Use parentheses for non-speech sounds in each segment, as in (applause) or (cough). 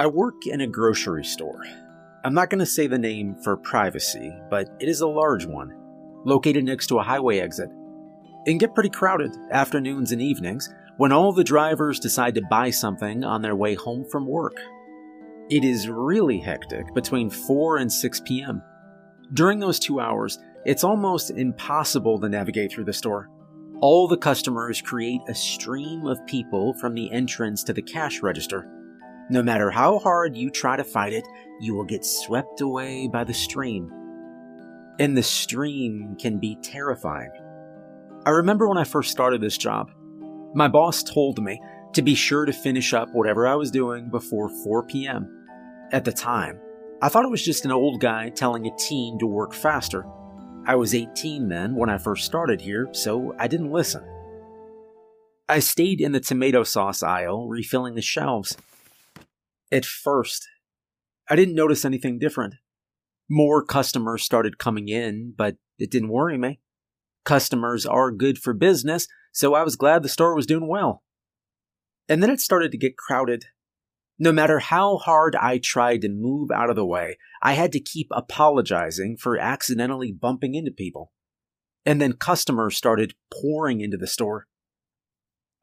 I work in a grocery store. I'm not going to say the name for privacy, but it is a large one, located next to a highway exit. It can get pretty crowded afternoons and evenings when all the drivers decide to buy something on their way home from work. It is really hectic between 4 and 6 p.m. During those two hours, it's almost impossible to navigate through the store. All the customers create a stream of people from the entrance to the cash register. No matter how hard you try to fight it, you will get swept away by the stream. And the stream can be terrifying. I remember when I first started this job, my boss told me to be sure to finish up whatever I was doing before 4 p.m. At the time, I thought it was just an old guy telling a teen to work faster. I was 18 then when I first started here, so I didn't listen. I stayed in the tomato sauce aisle, refilling the shelves. At first, I didn't notice anything different. More customers started coming in, but it didn't worry me. Customers are good for business, so I was glad the store was doing well. And then it started to get crowded. No matter how hard I tried to move out of the way, I had to keep apologizing for accidentally bumping into people. And then customers started pouring into the store.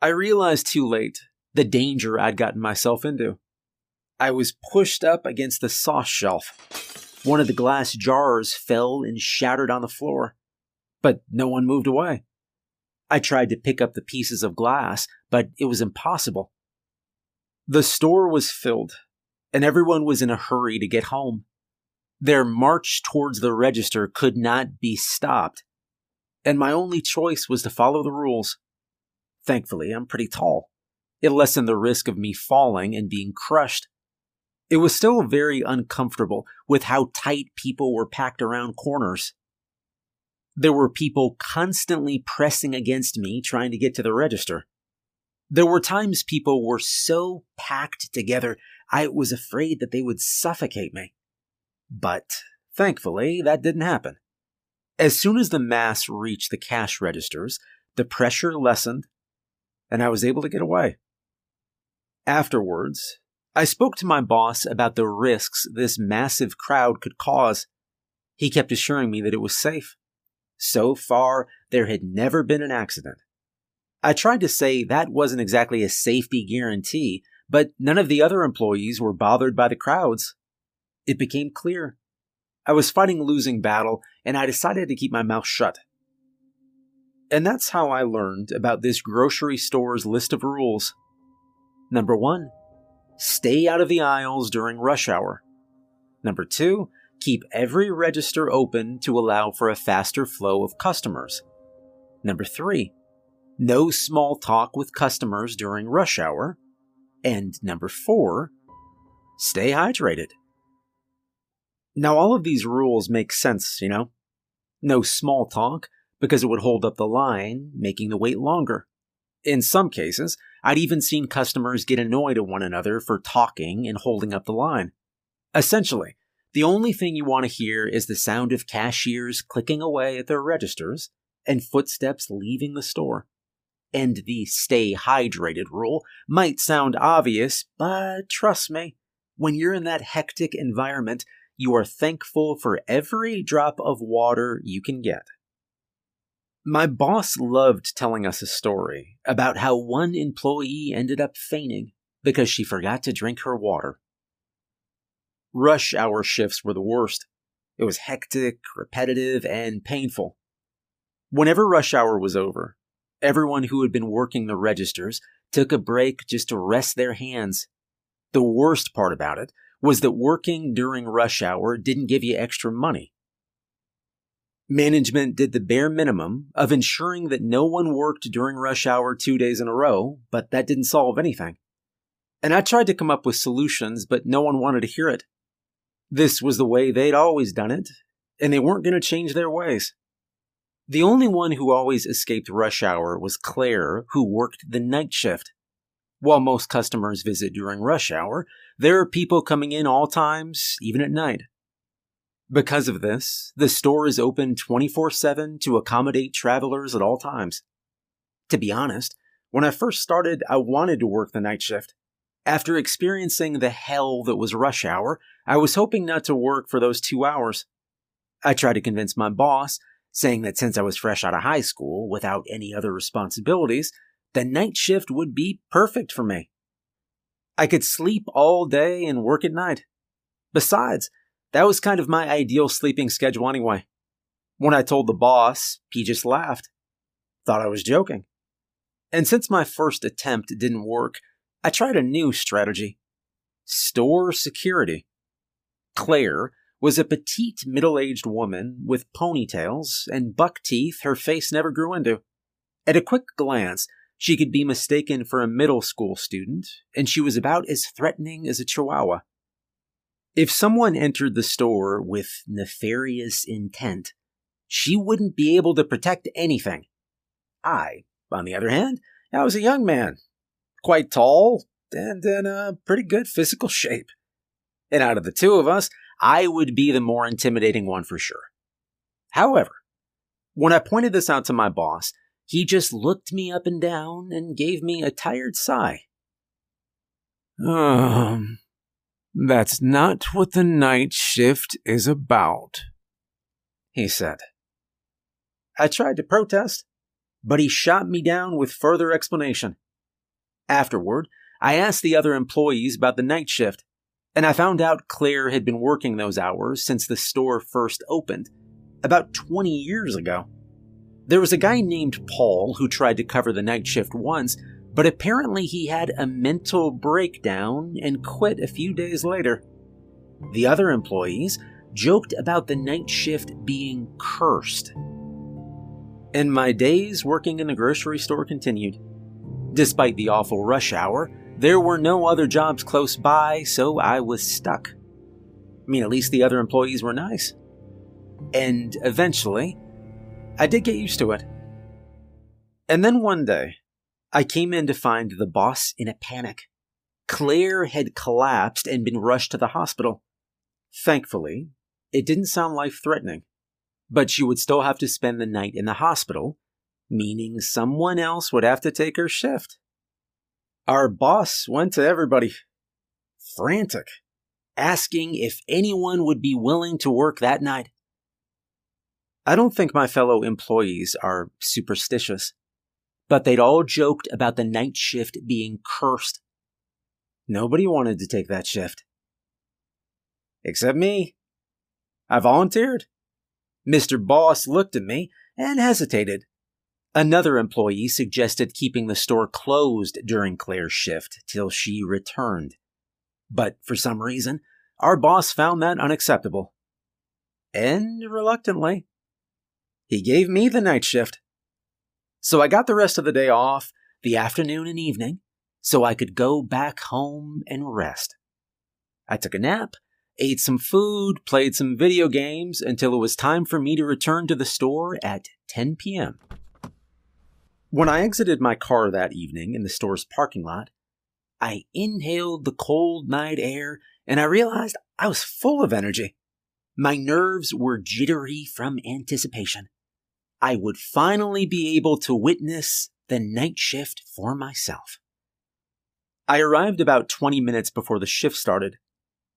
I realized too late the danger I'd gotten myself into. I was pushed up against the sauce shelf. One of the glass jars fell and shattered on the floor, but no one moved away. I tried to pick up the pieces of glass, but it was impossible. The store was filled, and everyone was in a hurry to get home. Their march towards the register could not be stopped, and my only choice was to follow the rules. Thankfully, I'm pretty tall. It lessened the risk of me falling and being crushed. It was still very uncomfortable with how tight people were packed around corners. There were people constantly pressing against me trying to get to the register. There were times people were so packed together, I was afraid that they would suffocate me. But thankfully, that didn't happen. As soon as the mass reached the cash registers, the pressure lessened, and I was able to get away. Afterwards, I spoke to my boss about the risks this massive crowd could cause. He kept assuring me that it was safe. So far, there had never been an accident. I tried to say that wasn't exactly a safety guarantee, but none of the other employees were bothered by the crowds. It became clear. I was fighting a losing battle, and I decided to keep my mouth shut. And that's how I learned about this grocery store's list of rules. Number one, stay out of the aisles during rush hour. Number two, keep every register open to allow for a faster flow of customers. Number three, no small talk with customers during rush hour. And number four, stay hydrated. Now, all of these rules make sense, you know? No small talk, because it would hold up the line, making the wait longer. In some cases, I'd even seen customers get annoyed at one another for talking and holding up the line. Essentially, the only thing you want to hear is the sound of cashiers clicking away at their registers and footsteps leaving the store and the stay hydrated rule might sound obvious, but trust me, when you're in that hectic environment, you are thankful for every drop of water you can get. My boss loved telling us a story about how one employee ended up fainting because she forgot to drink her water. Rush hour shifts were the worst. It was hectic, repetitive, and painful. Whenever rush hour was over, Everyone who had been working the registers took a break just to rest their hands. The worst part about it was that working during rush hour didn't give you extra money. Management did the bare minimum of ensuring that no one worked during rush hour two days in a row, but that didn't solve anything. And I tried to come up with solutions, but no one wanted to hear it. This was the way they'd always done it, and they weren't going to change their ways. The only one who always escaped rush hour was Claire, who worked the night shift. While most customers visit during rush hour, there are people coming in all times, even at night. Because of this, the store is open 24 7 to accommodate travelers at all times. To be honest, when I first started, I wanted to work the night shift. After experiencing the hell that was rush hour, I was hoping not to work for those two hours. I tried to convince my boss, saying that since I was fresh out of high school without any other responsibilities, the night shift would be perfect for me. I could sleep all day and work at night. Besides, that was kind of my ideal sleeping schedule anyway. When I told the boss, he just laughed. Thought I was joking. And since my first attempt didn't work, I tried a new strategy store security. Claire was a petite middle aged woman with ponytails and buck teeth her face never grew into. At a quick glance, she could be mistaken for a middle school student, and she was about as threatening as a chihuahua. If someone entered the store with nefarious intent, she wouldn't be able to protect anything. I, on the other hand, I was a young man, quite tall, and in a pretty good physical shape. And out of the two of us, I would be the more intimidating one for sure. However, when I pointed this out to my boss, he just looked me up and down and gave me a tired sigh. Um, that's not what the night shift is about, he said. I tried to protest, but he shot me down with further explanation. Afterward, I asked the other employees about the night shift, and I found out Claire had been working those hours since the store first opened, about 20 years ago. There was a guy named Paul who tried to cover the night shift once, but apparently he had a mental breakdown and quit a few days later. The other employees joked about the night shift being cursed. And my days working in the grocery store continued. Despite the awful rush hour, there were no other jobs close by, so I was stuck. I mean, at least the other employees were nice. And eventually, I did get used to it. And then one day, I came in to find the boss in a panic. Claire had collapsed and been rushed to the hospital. Thankfully, it didn't sound life threatening, but she would still have to spend the night in the hospital meaning someone else would have to take her shift. Our boss went to everybody, frantic, asking if anyone would be willing to work that night. I don't think my fellow employees are superstitious, but they'd all joked about the night shift being cursed. Nobody wanted to take that shift. Except me. I volunteered. Mr. Boss looked at me and hesitated Another employee suggested keeping the store closed during Claire's shift till she returned. But for some reason, our boss found that unacceptable. And reluctantly, he gave me the night shift. So I got the rest of the day off, the afternoon and evening, so I could go back home and rest. I took a nap, ate some food, played some video games until it was time for me to return to the store at 10 p.m. When I exited my car that evening in the store's parking lot, I inhaled the cold night air and I realized I was full of energy. My nerves were jittery from anticipation. I would finally be able to witness the night shift for myself. I arrived about 20 minutes before the shift started.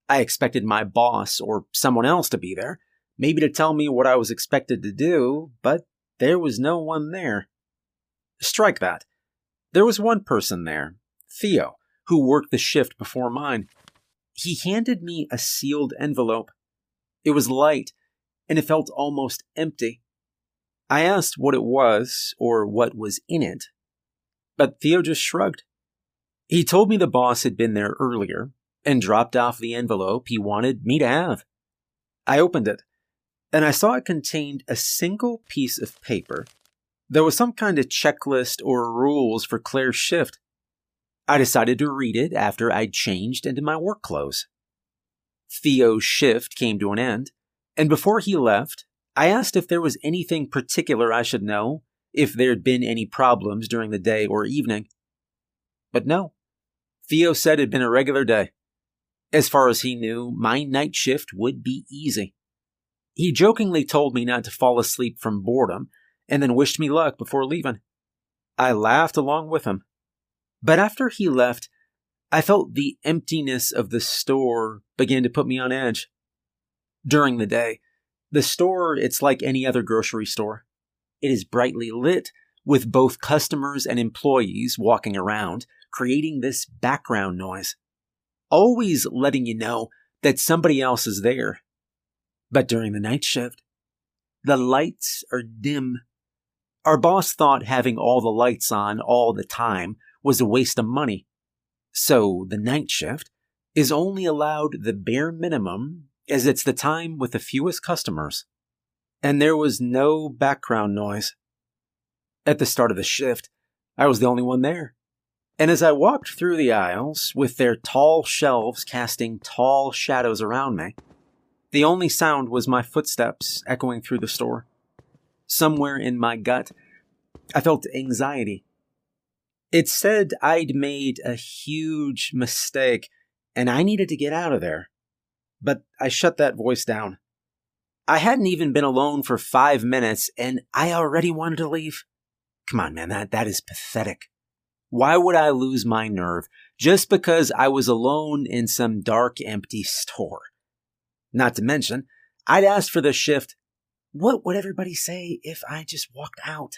I expected my boss or someone else to be there, maybe to tell me what I was expected to do, but there was no one there. Strike that. There was one person there, Theo, who worked the shift before mine. He handed me a sealed envelope. It was light, and it felt almost empty. I asked what it was or what was in it, but Theo just shrugged. He told me the boss had been there earlier and dropped off the envelope he wanted me to have. I opened it, and I saw it contained a single piece of paper there was some kind of checklist or rules for Claire's shift. I decided to read it after I'd changed into my work clothes. Theo's shift came to an end, and before he left, I asked if there was anything particular I should know, if there'd been any problems during the day or evening. But no. Theo said it'd been a regular day. As far as he knew, my night shift would be easy. He jokingly told me not to fall asleep from boredom and then wished me luck before leaving. I laughed along with him. But after he left, I felt the emptiness of the store begin to put me on edge. During the day, the store, it's like any other grocery store. It is brightly lit, with both customers and employees walking around, creating this background noise, always letting you know that somebody else is there. But during the night shift, the lights are dim. Our boss thought having all the lights on all the time was a waste of money. So the night shift is only allowed the bare minimum as it's the time with the fewest customers. And there was no background noise. At the start of the shift, I was the only one there. And as I walked through the aisles, with their tall shelves casting tall shadows around me, the only sound was my footsteps echoing through the store. Somewhere in my gut, I felt anxiety. It said I'd made a huge mistake and I needed to get out of there. But I shut that voice down. I hadn't even been alone for five minutes and I already wanted to leave. Come on, man, that, that is pathetic. Why would I lose my nerve just because I was alone in some dark, empty store? Not to mention, I'd asked for the shift. What would everybody say if I just walked out?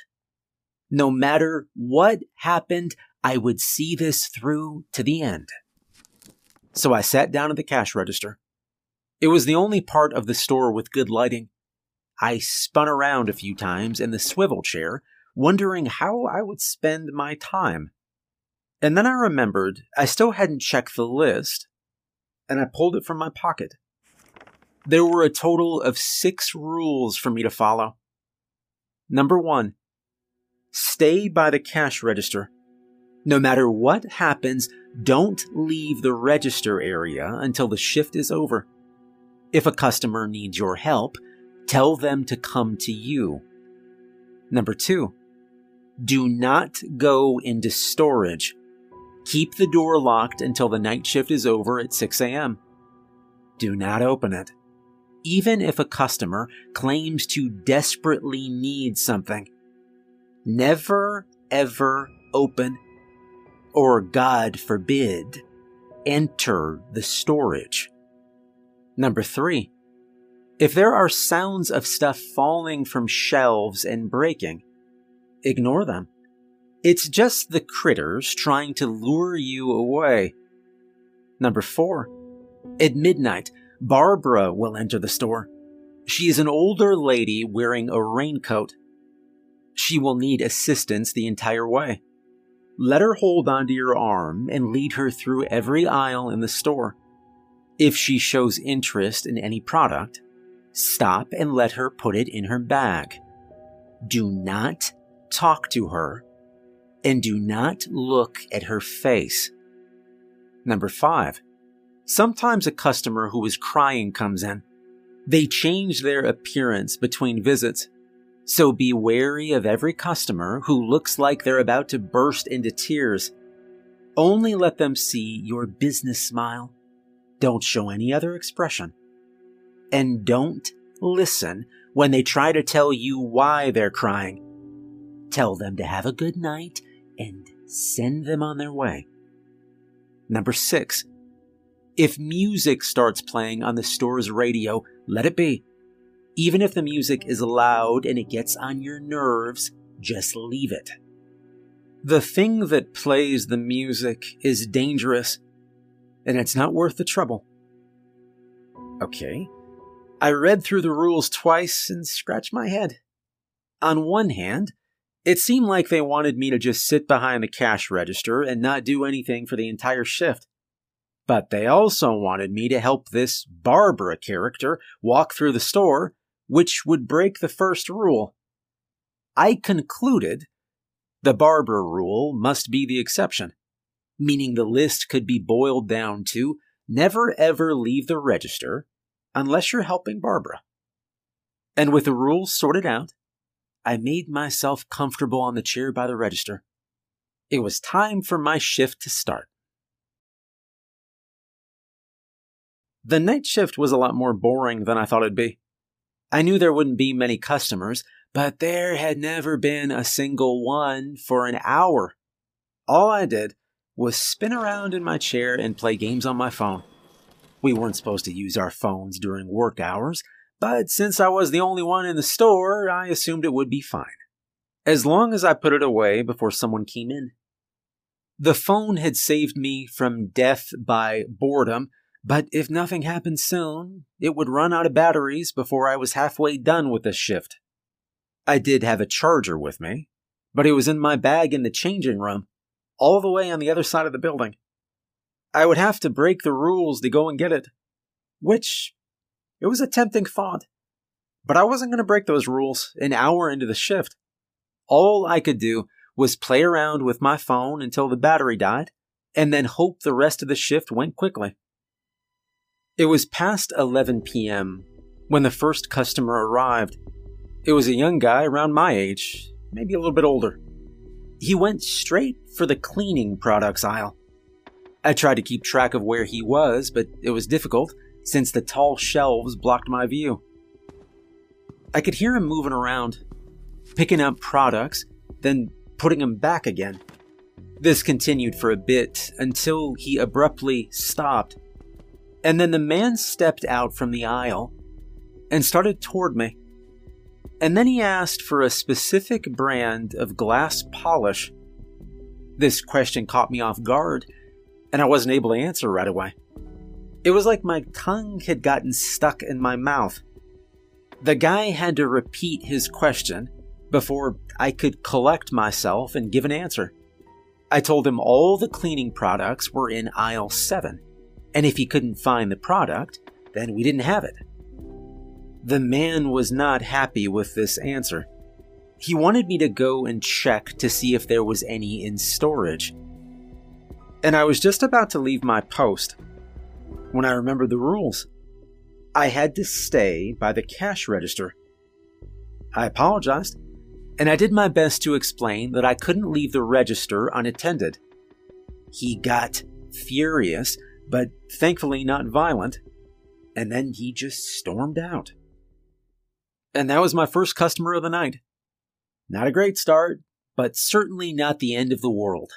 No matter what happened, I would see this through to the end. So I sat down at the cash register. It was the only part of the store with good lighting. I spun around a few times in the swivel chair, wondering how I would spend my time. And then I remembered I still hadn't checked the list, and I pulled it from my pocket. There were a total of six rules for me to follow. Number one, stay by the cash register. No matter what happens, don't leave the register area until the shift is over. If a customer needs your help, tell them to come to you. Number two, do not go into storage. Keep the door locked until the night shift is over at 6 a.m. Do not open it even if a customer claims to desperately need something. Never, ever open, or God forbid, enter the storage. Number three, if there are sounds of stuff falling from shelves and breaking, ignore them. It's just the critters trying to lure you away. Number four, at midnight, Barbara will enter the store. She is an older lady wearing a raincoat. She will need assistance the entire way. Let her hold onto your arm and lead her through every aisle in the store. If she shows interest in any product, stop and let her put it in her bag. Do not talk to her and do not look at her face. Number five, Sometimes a customer who is crying comes in. They change their appearance between visits. So be wary of every customer who looks like they're about to burst into tears. Only let them see your business smile. Don't show any other expression. And don't listen when they try to tell you why they're crying. Tell them to have a good night and send them on their way. Number six, if music starts playing on the store's radio, let it be. Even if the music is loud and it gets on your nerves, just leave it. The thing that plays the music is dangerous, and it's not worth the trouble. Okay. I read through the rules twice and scratched my head. On one hand, it seemed like they wanted me to just sit behind the cash register and not do anything for the entire shift. But they also wanted me to help this Barbara character walk through the store, which would break the first rule. I concluded the Barbara rule must be the exception, meaning the list could be boiled down to never ever leave the register unless you're helping Barbara. And with the rules sorted out, I made myself comfortable on the chair by the register. It was time for my shift to start. The night shift was a lot more boring than I thought it'd be. I knew there wouldn't be many customers, but there had never been a single one for an hour. All I did was spin around in my chair and play games on my phone. We weren't supposed to use our phones during work hours, but since I was the only one in the store, I assumed it would be fine. As long as I put it away before someone came in. The phone had saved me from death by boredom, but if nothing happened soon, it would run out of batteries before I was halfway done with this shift. I did have a charger with me, but it was in my bag in the changing room, all the way on the other side of the building. I would have to break the rules to go and get it, which it was a tempting thought. But I wasn't going to break those rules an hour into the shift. All I could do was play around with my phone until the battery died, and then hope the rest of the shift went quickly. It was past 11 p.m. when the first customer arrived. It was a young guy around my age, maybe a little bit older. He went straight for the cleaning products aisle. I tried to keep track of where he was, but it was difficult since the tall shelves blocked my view. I could hear him moving around, picking up products, then putting them back again. This continued for a bit until he abruptly stopped. And then the man stepped out from the aisle and started toward me. And then he asked for a specific brand of glass polish. This question caught me off guard and I wasn't able to answer right away. It was like my tongue had gotten stuck in my mouth. The guy had to repeat his question before I could collect myself and give an answer. I told him all the cleaning products were in aisle 7, and if he couldn't find the product, then we didn't have it. The man was not happy with this answer. He wanted me to go and check to see if there was any in storage and I was just about to leave my post when I remembered the rules. I had to stay by the cash register. I apologized, and I did my best to explain that I couldn't leave the register unattended. He got furious, but thankfully not violent, and then he just stormed out. And that was my first customer of the night. Not a great start, but certainly not the end of the world.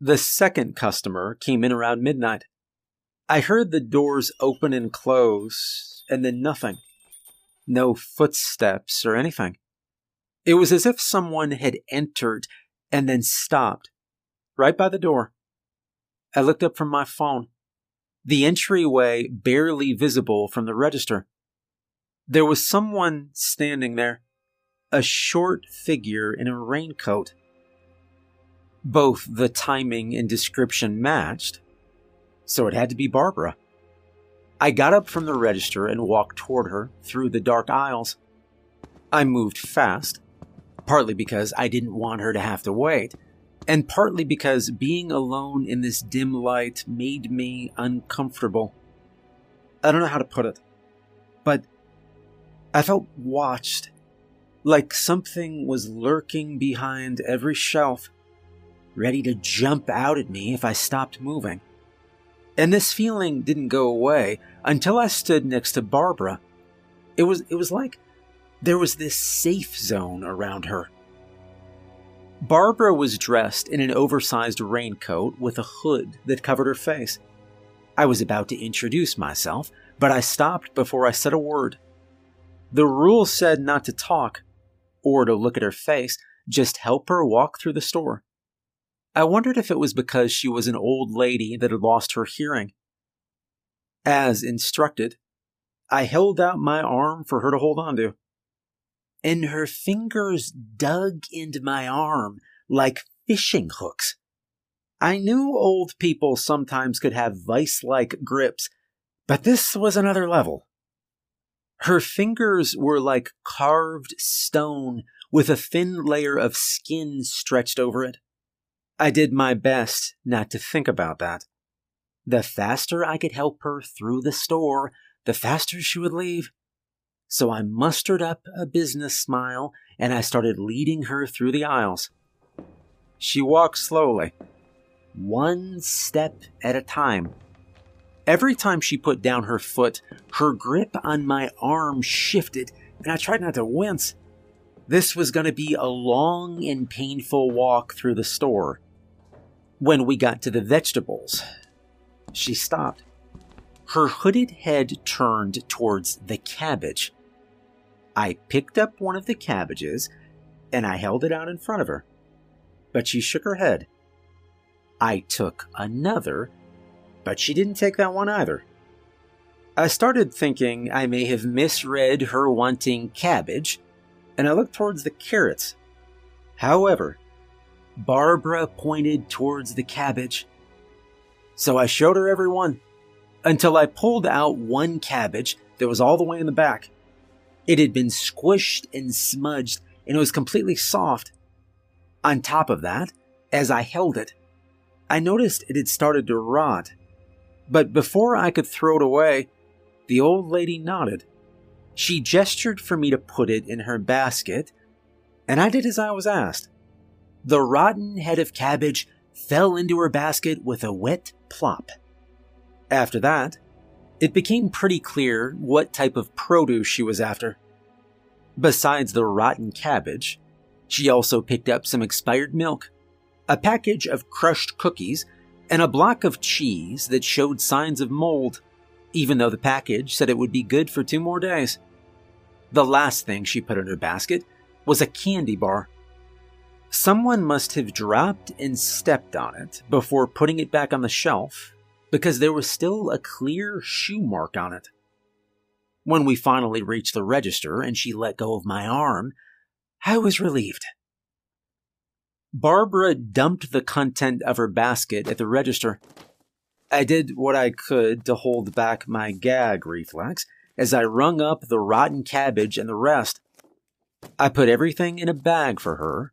The second customer came in around midnight. I heard the doors open and close, and then nothing. No footsteps or anything. It was as if someone had entered and then stopped, right by the door. I looked up from my phone. The entryway barely visible from the register. There was someone standing there, a short figure in a raincoat. Both the timing and description matched, so it had to be Barbara. I got up from the register and walked toward her through the dark aisles. I moved fast, partly because I didn't want her to have to wait, and partly because being alone in this dim light made me uncomfortable. I don't know how to put it, but I felt watched, like something was lurking behind every shelf ready to jump out at me if I stopped moving. And this feeling didn't go away until I stood next to Barbara. It was it was like there was this safe zone around her. Barbara was dressed in an oversized raincoat with a hood that covered her face. I was about to introduce myself, but I stopped before I said a word. The rule said not to talk or to look at her face, just help her walk through the store. I wondered if it was because she was an old lady that had lost her hearing. As instructed, I held out my arm for her to hold on to. And her fingers dug into my arm like fishing hooks. I knew old people sometimes could have vice like grips, but this was another level. Her fingers were like carved stone with a thin layer of skin stretched over it. I did my best not to think about that. The faster I could help her through the store, the faster she would leave. So I mustered up a business smile and I started leading her through the aisles. She walked slowly, one step at a time. Every time she put down her foot, her grip on my arm shifted, and I tried not to wince. This was going to be a long and painful walk through the store. When we got to the vegetables, she stopped. Her hooded head turned towards the cabbage. I picked up one of the cabbages and I held it out in front of her. But she shook her head. I took another, but she didn't take that one either. I started thinking I may have misread her wanting cabbage, and I looked towards the carrots. However, Barbara pointed towards the cabbage. So I showed her every one until I pulled out one cabbage that was all the way in the back. It had been squished and smudged and it was completely soft. On top of that, as I held it, I noticed it had started to rot. But before I could throw it away, the old lady nodded. She gestured for me to put it in her basket, and I did as I was asked. The rotten head of cabbage fell into her basket with a wet plop. After that, it became pretty clear what type of produce she was after. Besides the rotten cabbage, she also picked up some expired milk, a package of crushed cookies, and a block of cheese that showed signs of mold, even though the package said it would be good for two more days. The last thing she put in her basket was a candy bar. Someone must have dropped and stepped on it before putting it back on the shelf because there was still a clear shoe mark on it. When we finally reached the register and she let go of my arm, I was relieved. Barbara dumped the content of her basket at the register. I did what I could to hold back my gag reflex as I wrung up the rotten cabbage and the rest. I put everything in a bag for her,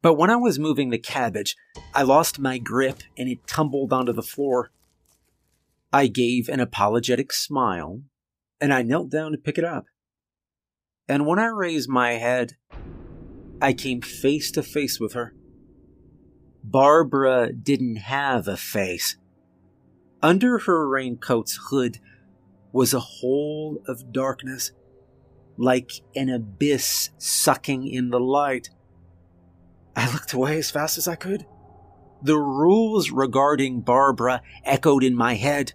but when I was moving the cabbage, I lost my grip and it tumbled onto the floor. I gave an apologetic smile and I knelt down to pick it up. And when I raised my head, I came face to face with her. Barbara didn't have a face. Under her raincoat's hood was a hole of darkness, like an abyss sucking in the light. I looked away as fast as I could. The rules regarding Barbara echoed in my head.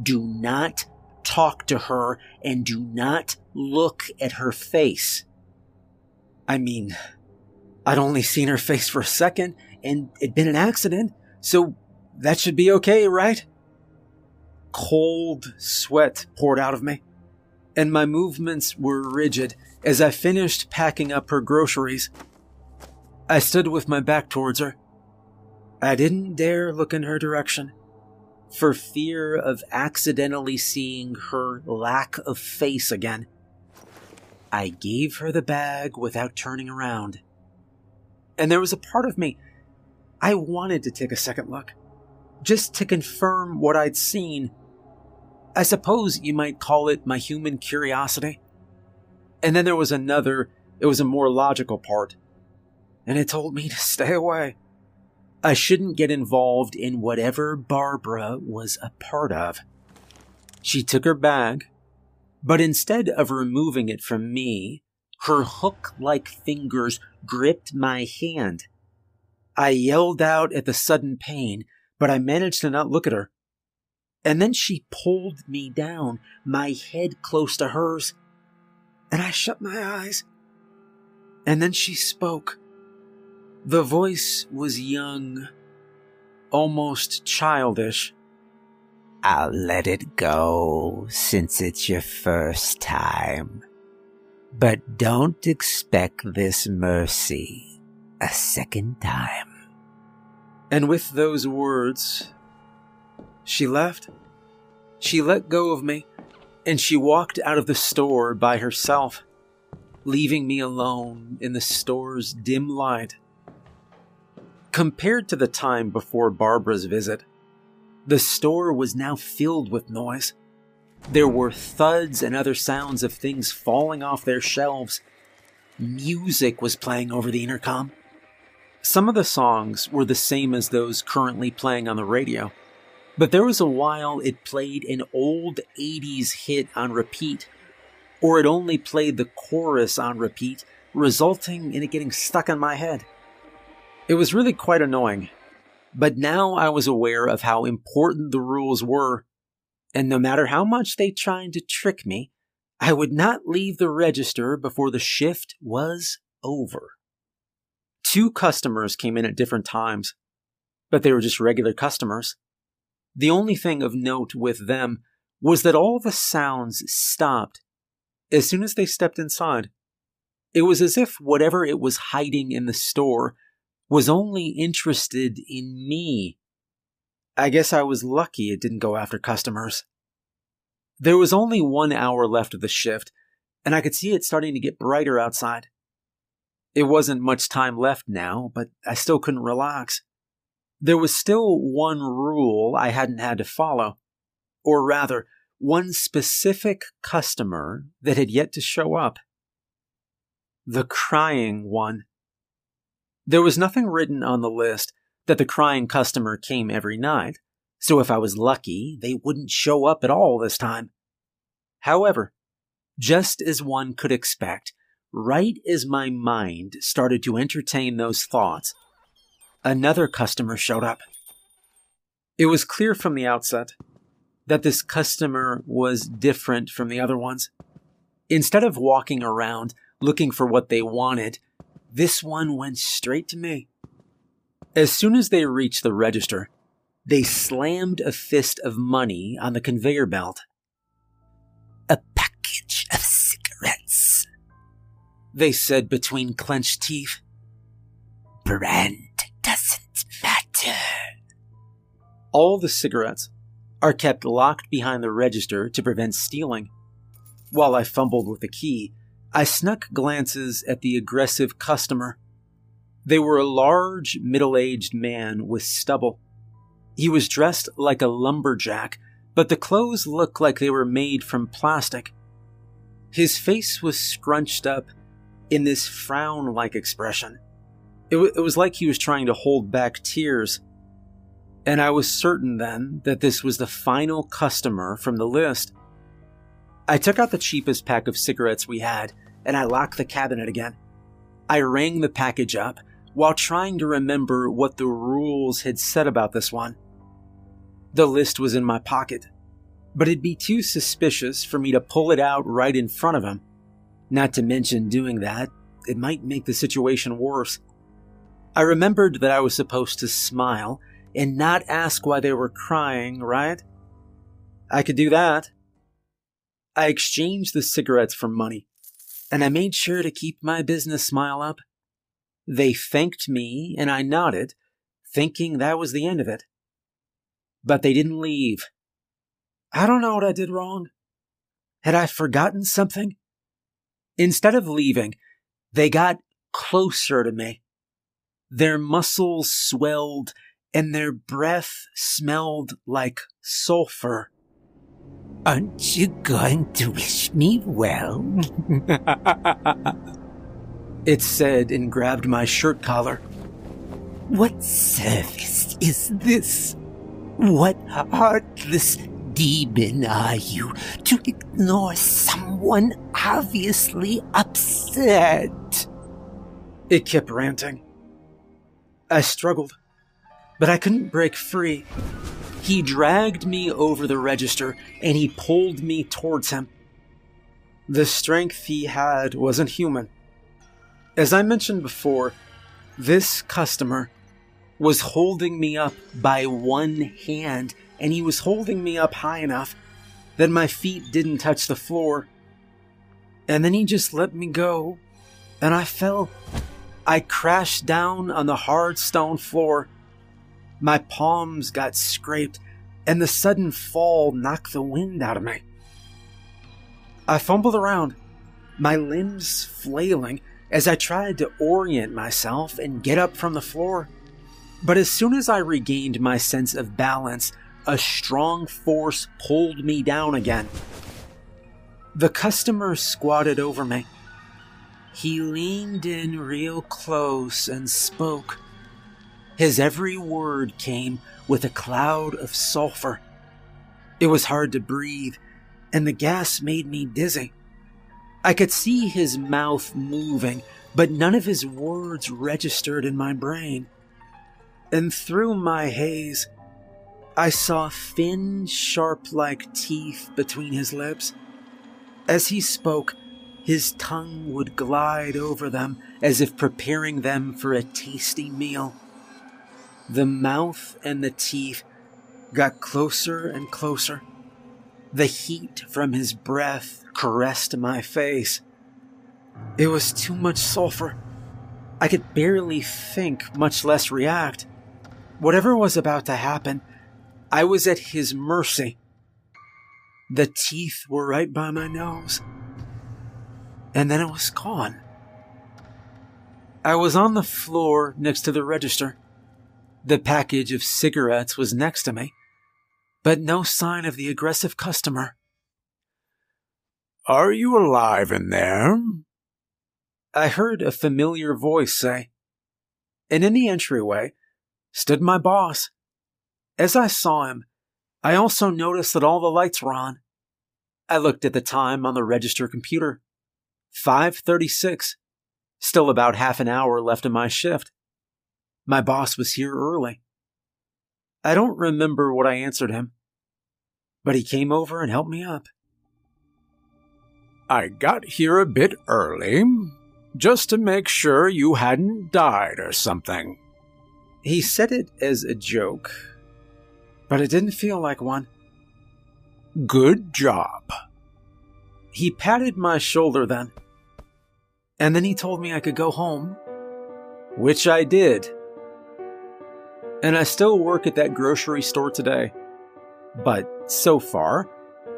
Do not talk to her and do not look at her face. I mean, I'd only seen her face for a second and it'd been an accident, so that should be okay, right? Cold sweat poured out of me, and my movements were rigid as I finished packing up her groceries. I stood with my back towards her. I didn't dare look in her direction for fear of accidentally seeing her lack of face again. I gave her the bag without turning around. And there was a part of me I wanted to take a second look, just to confirm what I'd seen. I suppose you might call it my human curiosity. And then there was another, it was a more logical part, and it told me to (laughs) stay away. I shouldn't get involved in whatever Barbara was a part of. She took her bag, but instead of removing it from me, her hook like fingers gripped my hand. I yelled out at the sudden pain, but I managed to not look at her. And then she pulled me down, my head close to hers, and I shut my eyes. And then she spoke. The voice was young, almost childish. I'll let it go since it's your first time. But don't expect this mercy a second time. And with those words, she left. She let go of me, and she walked out of the store by herself, leaving me alone in the store's dim light. Compared to the time before Barbara's visit, the store was now filled with noise. There were thuds and other sounds of things falling off their shelves. Music was playing over the intercom. Some of the songs were the same as those currently playing on the radio, but there was a while it played an old 80s hit on repeat, or it only played the chorus on repeat, resulting in it getting stuck in my head. It was really quite annoying. But now I was aware of how important the rules were, and no matter how much they tried to trick me, I would not leave the register before the shift was over. Two customers came in at different times, but they were just regular customers. The only thing of note with them was that all the sounds stopped as soon as they stepped inside. It was as if whatever it was hiding in the store was only interested in me. I guess I was lucky it didn't go after customers. There was only one hour left of the shift, and I could see it starting to get brighter outside. It wasn't much time left now, but I still couldn't relax. There was still one rule I hadn't had to follow, or rather, one specific customer that had yet to show up. The crying one. There was nothing written on the list that the crying customer came every night, so if I was lucky, they wouldn't show up at all this time. However, just as one could expect, right as my mind started to entertain those thoughts, another customer showed up. It was clear from the outset that this customer was different from the other ones. Instead of walking around looking for what they wanted, this one went straight to me. As soon as they reached the register, they slammed a fist of money on the conveyor belt. A package of cigarettes, they said between clenched teeth. Brand doesn't matter. All the cigarettes are kept locked behind the register to prevent stealing. While I fumbled with the key, I snuck glances at the aggressive customer. They were a large, middle aged man with stubble. He was dressed like a lumberjack, but the clothes looked like they were made from plastic. His face was scrunched up in this frown like expression. It, w- it was like he was trying to hold back tears and I was certain then that this was the final customer from the list. I took out the cheapest pack of cigarettes we had and I locked the cabinet again. I rang the package up while trying to remember what the rules had said about this one. The list was in my pocket, but it'd be too suspicious for me to pull it out right in front of him. Not to mention doing that, it might make the situation worse. I remembered that I was supposed to smile and not ask why they were crying, right? I could do that. I exchanged the cigarettes for money, and I made sure to keep my business smile up. They thanked me, and I nodded, thinking that was the end of it. But they didn't leave. I don't know what I did wrong. Had I forgotten something? Instead of leaving, they got closer to me. Their muscles swelled and their breath smelled like sulfur. Aren't you going to wish me well? (laughs) it said and grabbed my shirt collar. What service is this? What heartless demon are you to ignore someone obviously upset? It kept ranting. I struggled but I couldn't break free. He dragged me over the register and he pulled me towards him. The strength he had wasn't human. As I mentioned before, this customer was holding me up by one hand, and he was holding me up high enough that my feet didn't touch the floor. And then he just let me go, and I fell. I crashed down on the hard stone floor my palms got scraped, and the sudden fall knocked the wind out of me. I fumbled around, my limbs flailing as I tried to orient myself and get up from the floor. But as soon as I regained my sense of balance, a strong force pulled me down again. The customer squatted over me. He leaned in real close and spoke. His every word came with a cloud of sulfur. It was hard to breathe, and the gas made me dizzy. I could see his mouth moving, but none of his words registered in my brain. and through my haze, I saw thin, sharp like teeth between his lips. As he spoke, his tongue would glide over them as if preparing them for a tasty meal. The mouth and the teeth got closer and closer. The heat from his breath caressed my face. It was too much sulfur. I could barely think, much less react. Whatever was about to happen, I was at his mercy. The teeth were right by my nose. And then it was gone. I was on the floor next to the register. The package of cigarettes was next to me, but no sign of the aggressive customer. Are you alive in there? I heard a familiar voice say, and in the entryway stood my boss. As I saw him, I also noticed that all the lights were on. I looked at the time on the register computer. 5:36. Still about half an hour left in my shift. My boss was here early. I don't remember what I answered him, but he came over and helped me up. I got here a bit early, just to make sure you hadn't died or something. He said it as a joke, but it didn't feel like one. Good job. He patted my shoulder then, and then he told me I could go home, which I did. And I still work at that grocery store today. But so far,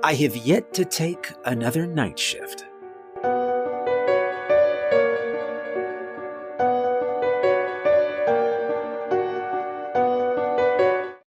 I have yet to take another night shift.